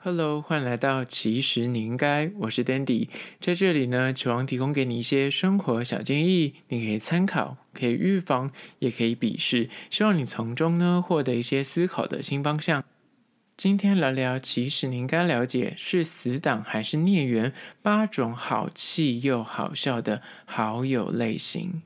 Hello，欢迎来到其实你应该，我是 Dandy，在这里呢，希望提供给你一些生活小建议，你可以参考，可以预防，也可以鄙视，希望你从中呢获得一些思考的新方向。今天聊聊，其实你应该了解是死党还是孽缘，八种好气又好笑的好友类型。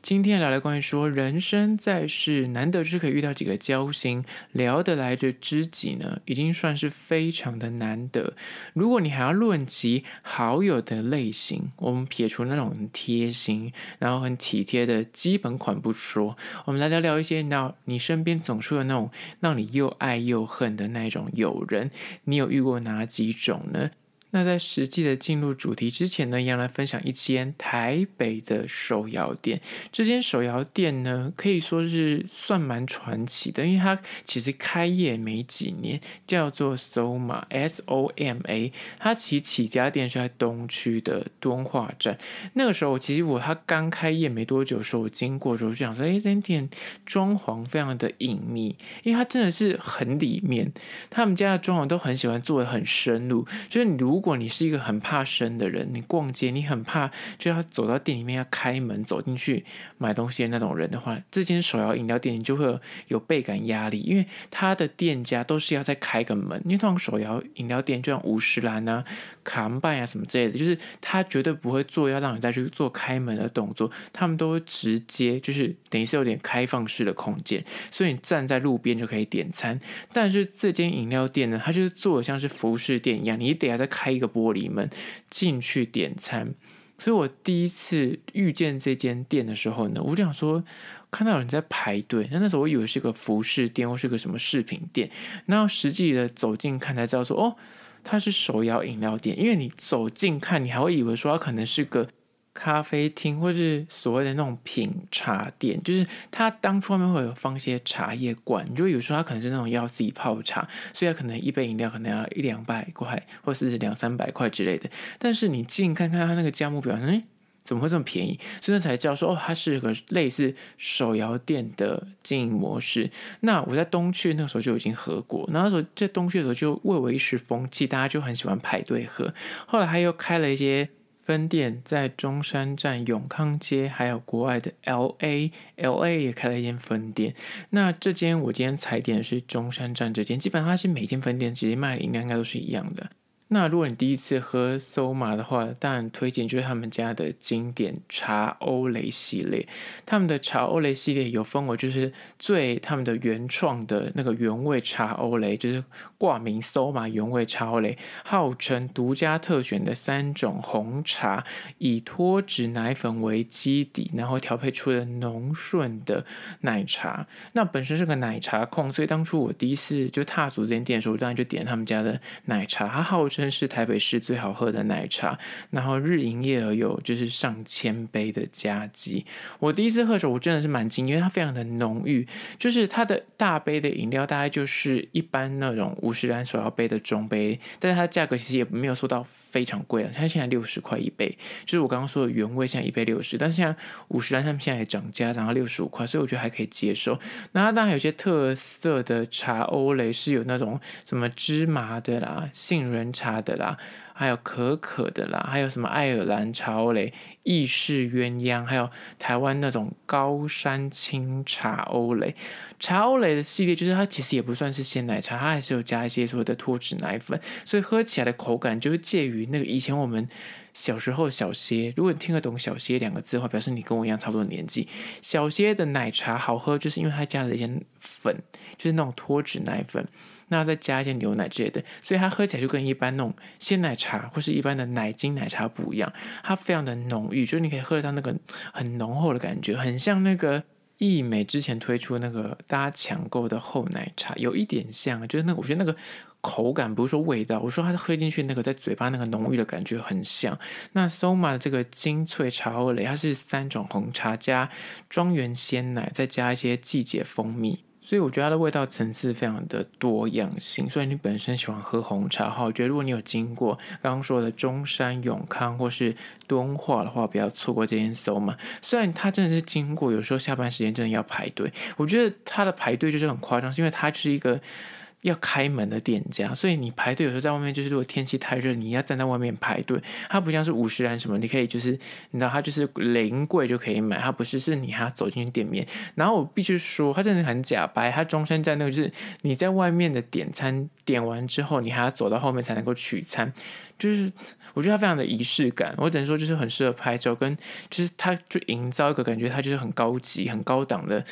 今天聊聊关于说，人生在世，难得是可以遇到几个交心、聊得来的知己呢，已经算是非常的难得。如果你还要论及好友的类型，我们撇除那种很贴心、然后很体贴的基本款不说，我们来聊聊一些，那你身边总是有那种让你又爱又恨的那种友人，你有遇过哪几种呢？那在实际的进入主题之前呢，一样来分享一间台北的手摇店。这间手摇店呢，可以说是算蛮传奇的，因为它其实开业没几年，叫做 Soma S O M A。它其起家店是在东区的敦化站。那个时候，其实我它刚开业没多久的时候，我经过的时候就想说，哎，这间店装潢非常的隐秘，因为它真的是很里面。他们家的装潢都很喜欢做的很深入，就是你如如果你是一个很怕生的人，你逛街你很怕，就要走到店里面要开门走进去买东西的那种人的话，这间手摇饮料店你就会有倍感压力，因为他的店家都是要再开个门，因为通常手摇饮料店就像五十岚啊、卡门拜啊什么之类的，就是他绝对不会做要让你再去做开门的动作，他们都会直接就是等于是有点开放式的空间，所以你站在路边就可以点餐。但是这间饮料店呢，它就是做的像是服饰店一样，你得要再开。开一个玻璃门进去点餐，所以我第一次遇见这间店的时候呢，我就想说看到有人在排队，那那时候我以为是个服饰店或是个什么饰品店，然后实际的走近看才知道说哦，它是手摇饮料店，因为你走近看，你还会以为说它可能是个。咖啡厅或是所谓的那种品茶店，就是他当初外面会有放一些茶叶罐，你就有时候他可能是那种要自己泡茶，所以他可能一杯饮料可能要一两百块，或是两三百块之类的。但是你近看看他那个价目表，哎，怎么会这么便宜？所以才知道说哦，它是个类似手摇店的经营模式。那我在东区那个时候就已经喝过，然后那时候在东区的时候就蔚为一时风气，大家就很喜欢排队喝。后来他又开了一些。分店在中山站、永康街，还有国外的 LA，LA 也开了一间分店。那这间我今天踩点是中山站这间，基本上它是每间分店直接卖的应该应该都是一样的。那如果你第一次喝 Soma 的话，当然推荐就是他们家的经典茶欧蕾系列。他们的茶欧蕾系列有分为就是最他们的原创的那个原味茶欧蕾，就是挂名 Soma 原味茶欧蕾，号称独家特选的三种红茶，以脱脂奶粉为基底，然后调配出了浓顺的奶茶。那本身是个奶茶控，所以当初我第一次就踏足这间店的时候，我当然就点他们家的奶茶，它号称。真是台北市最好喝的奶茶，然后日营业额有就是上千杯的佳绩。我第一次喝的时候，我真的是蛮惊，因为它非常的浓郁，就是它的大杯的饮料大概就是一般那种五十岚手摇杯的中杯，但是它的价格其实也没有说到非常贵了，它现在六十块一杯，就是我刚刚说的原味现在一杯六十，但是现在五十岚他们现在也涨价，涨到六十五块，所以我觉得还可以接受。那它当然有些特色的茶欧蕾是有那种什么芝麻的啦、杏仁茶。的啦，还有可可的啦，还有什么爱尔兰茶欧蕾、意式鸳鸯，还有台湾那种高山青茶欧蕾。茶欧蕾的系列就是它其实也不算是鲜奶茶，它还是有加一些所谓的脱脂奶粉，所以喝起来的口感就是介于那个以前我们小时候小歇。如果你听得懂“小歇”两个字的话，表示你跟我一样差不多年纪。小歇的奶茶好喝，就是因为它加了一些粉，就是那种脱脂奶粉。那再加一些牛奶之类的，所以它喝起来就跟一般那种鲜奶茶或是一般的奶精奶茶不一样，它非常的浓郁，就是你可以喝得到那个很浓厚的感觉，很像那个益美之前推出那个大家抢购的厚奶茶，有一点像，就是那个我觉得那个口感不是说味道，我说它喝进去那个在嘴巴那个浓郁的感觉很像。那 Soma 的这个精粹茶欧蕾，它是三种红茶加庄园鲜奶，再加一些季节蜂蜜。所以我觉得它的味道层次非常的多样性。所以你本身喜欢喝红茶的话，我觉得如果你有经过刚刚说的中山永康或是敦化的话，不要错过这间 Soma。虽然它真的是经过，有时候下班时间真的要排队。我觉得它的排队就是很夸张，是因为它是一个要开门的店家，所以你排队有时候在外面，就是如果天气太热，你要站在外面排队。它不像是五十岚什么，你可以就是你知道，它就是临柜就可以买，它不是是你还要走进去店面。然后我必须说，它真的很假掰，它中山站那个就是你在外面的点餐点完之后，你还要走到后面才能够取餐，就是我觉得它非常的仪式感。我只能说，就是很适合拍照，跟就是它就营造一个感觉，它就是很高级、很高档的。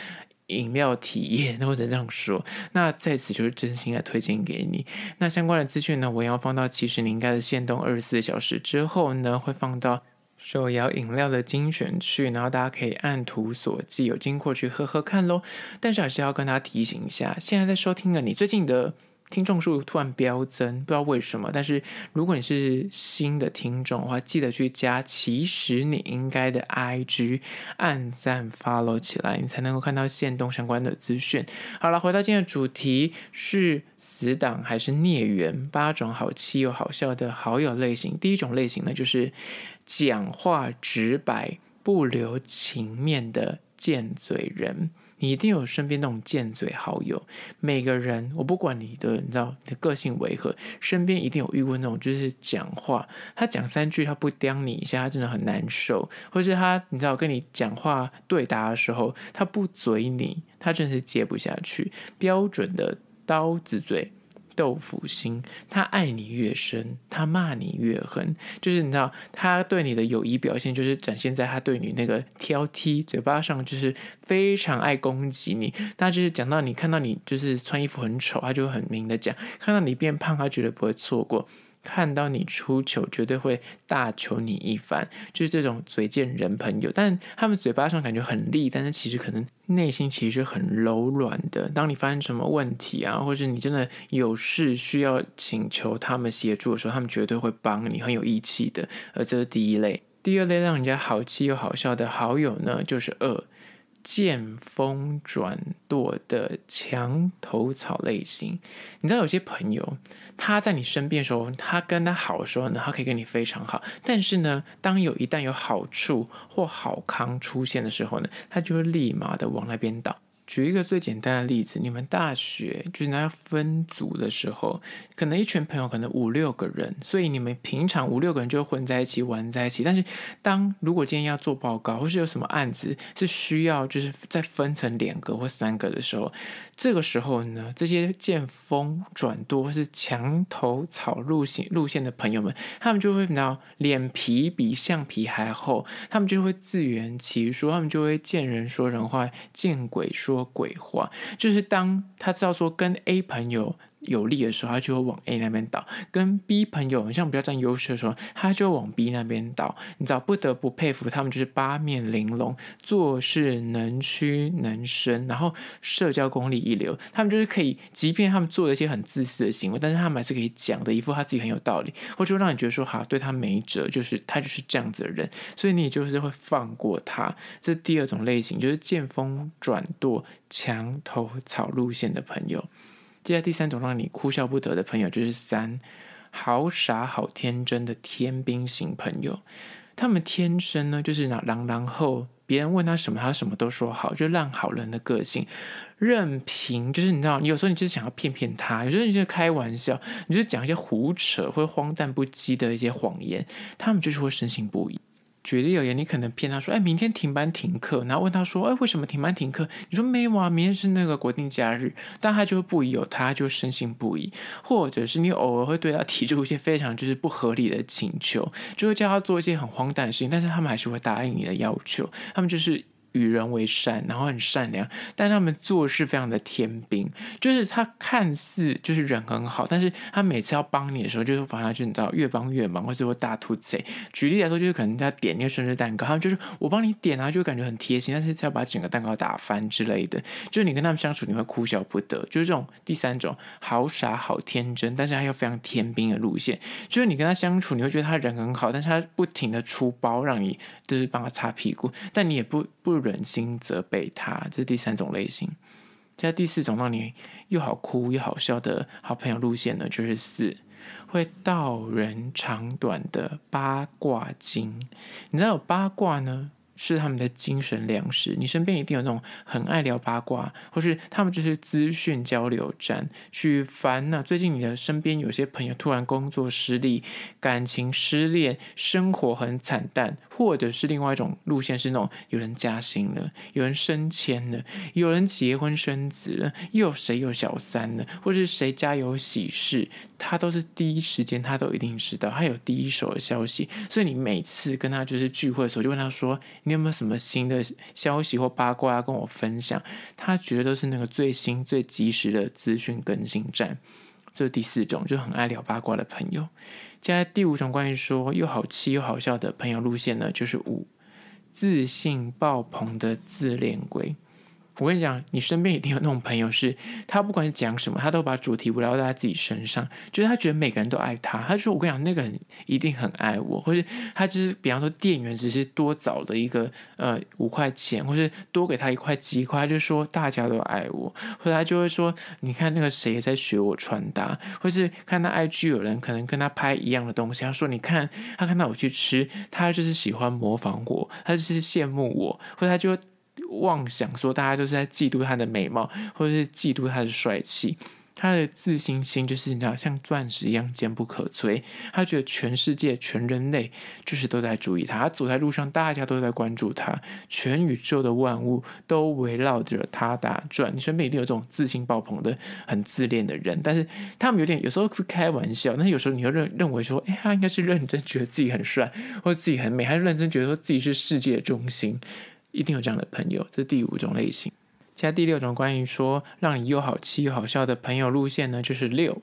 饮料体验，或者这样说。那在此就是真心的推荐给你。那相关的资讯呢，我要放到其实你应该的限动二十四小时之后呢，会放到手摇饮料的精选区，然后大家可以按图索骥，有经过去喝喝看咯。但是还是要跟大家提醒一下，现在在收听的你最近的。听众数突然飙增，不知道为什么。但是如果你是新的听众的话，记得去加。其实你应该的 IG 按赞 follow 起来，你才能够看到限动相关的资讯。好了，回到今天的主题是死党还是孽缘？八种好气又好笑的好友类型。第一种类型呢，就是讲话直白、不留情面的贱嘴人。你一定有身边那种贱嘴好友，每个人，我不管你的，你知道你的个性为何，身边一定有遇过那种，就是讲话，他讲三句他不刁你一下，他真的很难受，或是他，你知道跟你讲话对答的时候，他不嘴你，他真的是接不下去，标准的刀子嘴。豆腐心，他爱你越深，他骂你越狠。就是你知道，他对你的友谊表现，就是展现在他对你那个挑剔，嘴巴上就是非常爱攻击你。他就是讲到你看到你就是穿衣服很丑，他就很明的讲；看到你变胖，他绝对不会错过。看到你出糗，绝对会大求你一番，就是这种嘴贱人朋友。但他们嘴巴上感觉很利，但是其实可能内心其实很柔软的。当你发生什么问题啊，或是你真的有事需要请求他们协助的时候，他们绝对会帮你，很有义气的。而这是第一类，第二类让人家好气又好笑的好友呢，就是二。见风转舵的墙头草类型，你知道有些朋友他在你身边的时候，他跟他好的时候呢，他可以跟你非常好，但是呢，当有一旦有好处或好康出现的时候呢，他就会立马的往那边倒。举一个最简单的例子，你们大学就是那要分组的时候，可能一群朋友可能五六个人，所以你们平常五六个人就混在一起玩在一起。但是当如果今天要做报告，或是有什么案子是需要就是再分成两个或三个的时候，这个时候呢，这些见风转舵或是墙头草路线路线的朋友们，他们就会拿脸皮比橡皮还厚，他们就会自圆其说，他们就会见人说人话，见鬼说。说鬼话，就是当他知道说跟 A 朋友有利的时候，他就会往 A 那边倒；跟 B 朋友像比较占优势的时候，他就往 B 那边倒。你知道，不得不佩服他们，就是八面玲珑，做事能屈能伸，然后社交功力一流。他们就是可以，即便他们做了一些很自私的行为，但是他们还是可以讲的一副他自己很有道理，或者让你觉得说好对他没辙，就是他就是这样子的人，所以你就是会放过他。这是第二种类型，就是见风转舵、墙头草路线的朋友。接下来第三种让你哭笑不得的朋友就是三，好傻好天真的天兵型朋友，他们天生呢就是那狼狼后，别人问他什么，他什么都说好，就烂好人的个性，任凭就是你知道，你有时候你就是想要骗骗他，有时候你就是开玩笑，你就讲一些胡扯或荒诞不羁的一些谎言，他们就是会深信不疑。举例而言，你可能骗他说：“哎，明天停班停课。”然后问他说：“哎，为什么停班停课？”你说：“没有啊，明天是那个国定假日。”但他就会不疑有他，就深信不疑。或者是你偶尔会对他提出一些非常就是不合理的请求，就会叫他做一些很荒诞的事情，但是他们还是会答应你的要求。他们就是。与人为善，然后很善良，但他们做事非常的天兵，就是他看似就是人很好，但是他每次要帮你的时候，就是反而就你知道越帮越忙，或者说大兔贼。举例来说，就是可能他点那个生日蛋糕，他们就是我帮你点啊，就感觉很贴心，但是他要把整个蛋糕打翻之类的，就是你跟他们相处你会哭笑不得。就是这种第三种好傻好天真，但是他又非常天兵的路线，就是你跟他相处你会觉得他人很好，但是他不停的出包让你就是帮他擦屁股，但你也不不。忍心责备他，这是第三种类型。接下来第四种让你又好哭又好笑的好朋友路线呢，就是四会道人长短的八卦经。你知道有八卦呢，是他们的精神粮食。你身边一定有那种很爱聊八卦，或是他们就是资讯交流站。去烦恼，最近你的身边有些朋友突然工作失利、感情失恋、生活很惨淡，或者是另外一种路线是那种有人加薪了、有人升迁了、有人结婚生子了，又有谁有小三了，或是谁家有喜事，他都是第一时间，他都一定知道，他有第一手的消息。所以你每次跟他就是聚会的时候，就问他说：“你有没有什么新的消息或八卦要跟我分享？”他觉得都是那个最新、最及时的资讯更新站。这是第四种，就很爱聊八卦的朋友。接下来第五种关于说又好气又好笑的朋友路线呢，就是五自信爆棚的自恋鬼。我跟你讲，你身边一定有那种朋友是，他不管讲什么，他都把主题围绕在他自己身上，就是他觉得每个人都爱他。他说：“我跟你讲，那个人一定很爱我。”或是他就是，比方说店员只是多找了一个呃五块钱，或是多给他一块鸡块，就说大家都爱我。或者他就会说：“你看那个谁也在学我穿搭。”或是看他 IG 有人可能跟他拍一样的东西，他说：“你看他看到我去吃，他就是喜欢模仿我，他就是羡慕我。”或者他就。妄想说大家就是在嫉妒他的美貌，或者是嫉妒他的帅气，他的自信心就是你知道像钻石一样坚不可摧。他觉得全世界、全人类就是都在注意他，他走在路上，大家都在关注他，全宇宙的万物都围绕着他打转。你身边一定有这种自信爆棚的、很自恋的人，但是他们有点有时候是开玩笑，但是有时候你会认认为说，哎，他应该是认真觉得自己很帅，或者自己很美，还是认真觉得说自己是世界中心。一定有这样的朋友，这是第五种类型。现在第六种关于说让你又好气又好笑的朋友路线呢，就是六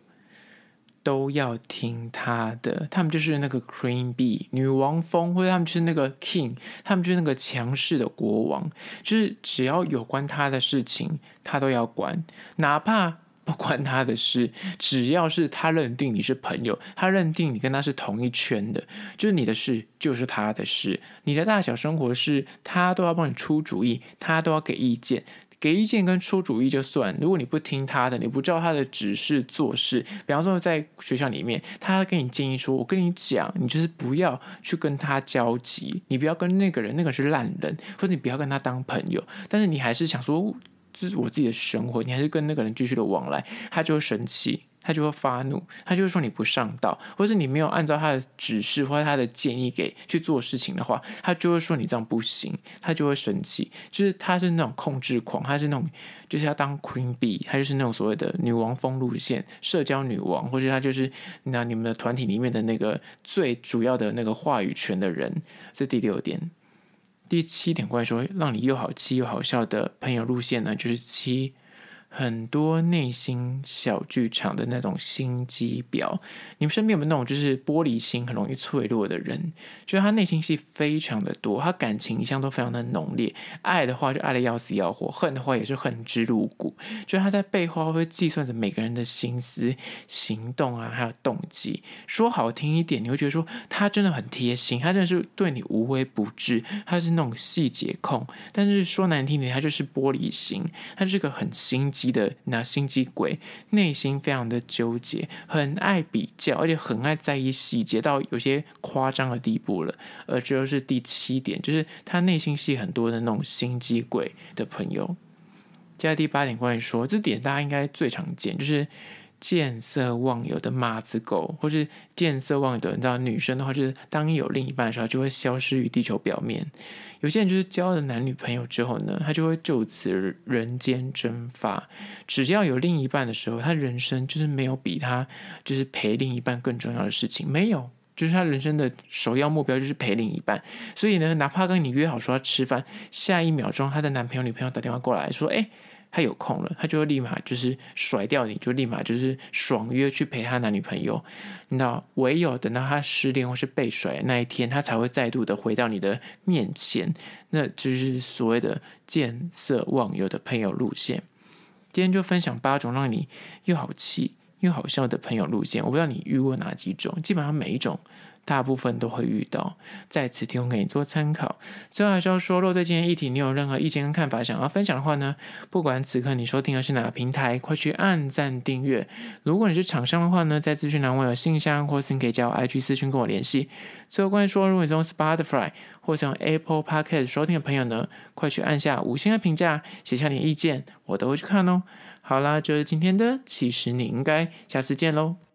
都要听他的，他们就是那个 Queen Bee 女王风，或者他们就是那个 King，他们就是那个强势的国王，就是只要有关他的事情，他都要管，哪怕。不关他的事，只要是他认定你是朋友，他认定你跟他是同一圈的，就是你的事就是他的事，你的大小生活事他都要帮你出主意，他都要给意见，给意见跟出主意就算。如果你不听他的，你不照他的指示做事，比方说在学校里面，他给你建议说：“我跟你讲，你就是不要去跟他交集，你不要跟那个人，那个是烂人，或者你不要跟他当朋友。”但是你还是想说。这是我自己的生活，你还是跟那个人继续的往来，他就会生气，他就会发怒，他就会说你不上道，或是你没有按照他的指示或者他的建议给去做事情的话，他就会说你这样不行，他就会生气。就是他是那种控制狂，他是那种就是要当 queen bee，他就是那种所谓的女王风路线，社交女王，或者他就是那你们的团体里面的那个最主要的那个话语权的人。这第六点。第七点，关于说让你又好气又好笑的朋友路线呢，就是七。很多内心小剧场的那种心机婊，你们身边有没有那种就是玻璃心很容易脆弱的人？就是他内心戏非常的多，他感情一向都非常的浓烈，爱的话就爱的要死要活，恨的话也是恨之入骨。就是他在背后会计算着每个人的心思、行动啊，还有动机。说好听一点，你会觉得说他真的很贴心，他真的是对你无微不至，他是那种细节控。但是说难听点，他就是玻璃心，他是个很心机。的那心机鬼，内心非常的纠结，很爱比较，而且很爱在意细节，到有些夸张的地步了。而这就是第七点，就是他内心戏很多的那种心机鬼的朋友。接下来第八点，关于说这点大家应该最常见，就是。见色忘友的马子狗，或是见色忘友的，你知道女生的话，就是当你有另一半的时候，就会消失于地球表面。有些人就是交了男女朋友之后呢，他就会就此人间蒸发。只要有另一半的时候，他人生就是没有比他就是陪另一半更重要的事情，没有，就是他人生的首要目标就是陪另一半。所以呢，哪怕跟你约好说要吃饭，下一秒钟他的男朋友女朋友打电话过来说，哎。他有空了，他就会立马就是甩掉你，就立马就是爽约去陪他男女朋友。你知道，唯有等到他失恋或是被甩那一天，他才会再度的回到你的面前。那就是所谓的见色忘友的朋友路线。今天就分享八种让你又好气又好笑的朋友路线。我不知道你遇过哪几种，基本上每一种大部分都会遇到，在此提供给你做参考。最后还是要说，若对今天议题你有任何意见跟看法想要分享的话呢，不管此刻你收听的是哪个平台，快去按赞订阅。如果你是厂商的话呢，在资讯栏我有信箱，或是你可以加我 IG 私讯跟我联系。最后关于说，如果你是用 Spotify 或是用 Apple Podcast 收听的朋友呢，快去按下五星的评价，写下你的意见，我都会去看哦。好啦，就是今天的，其实你应该下次见喽。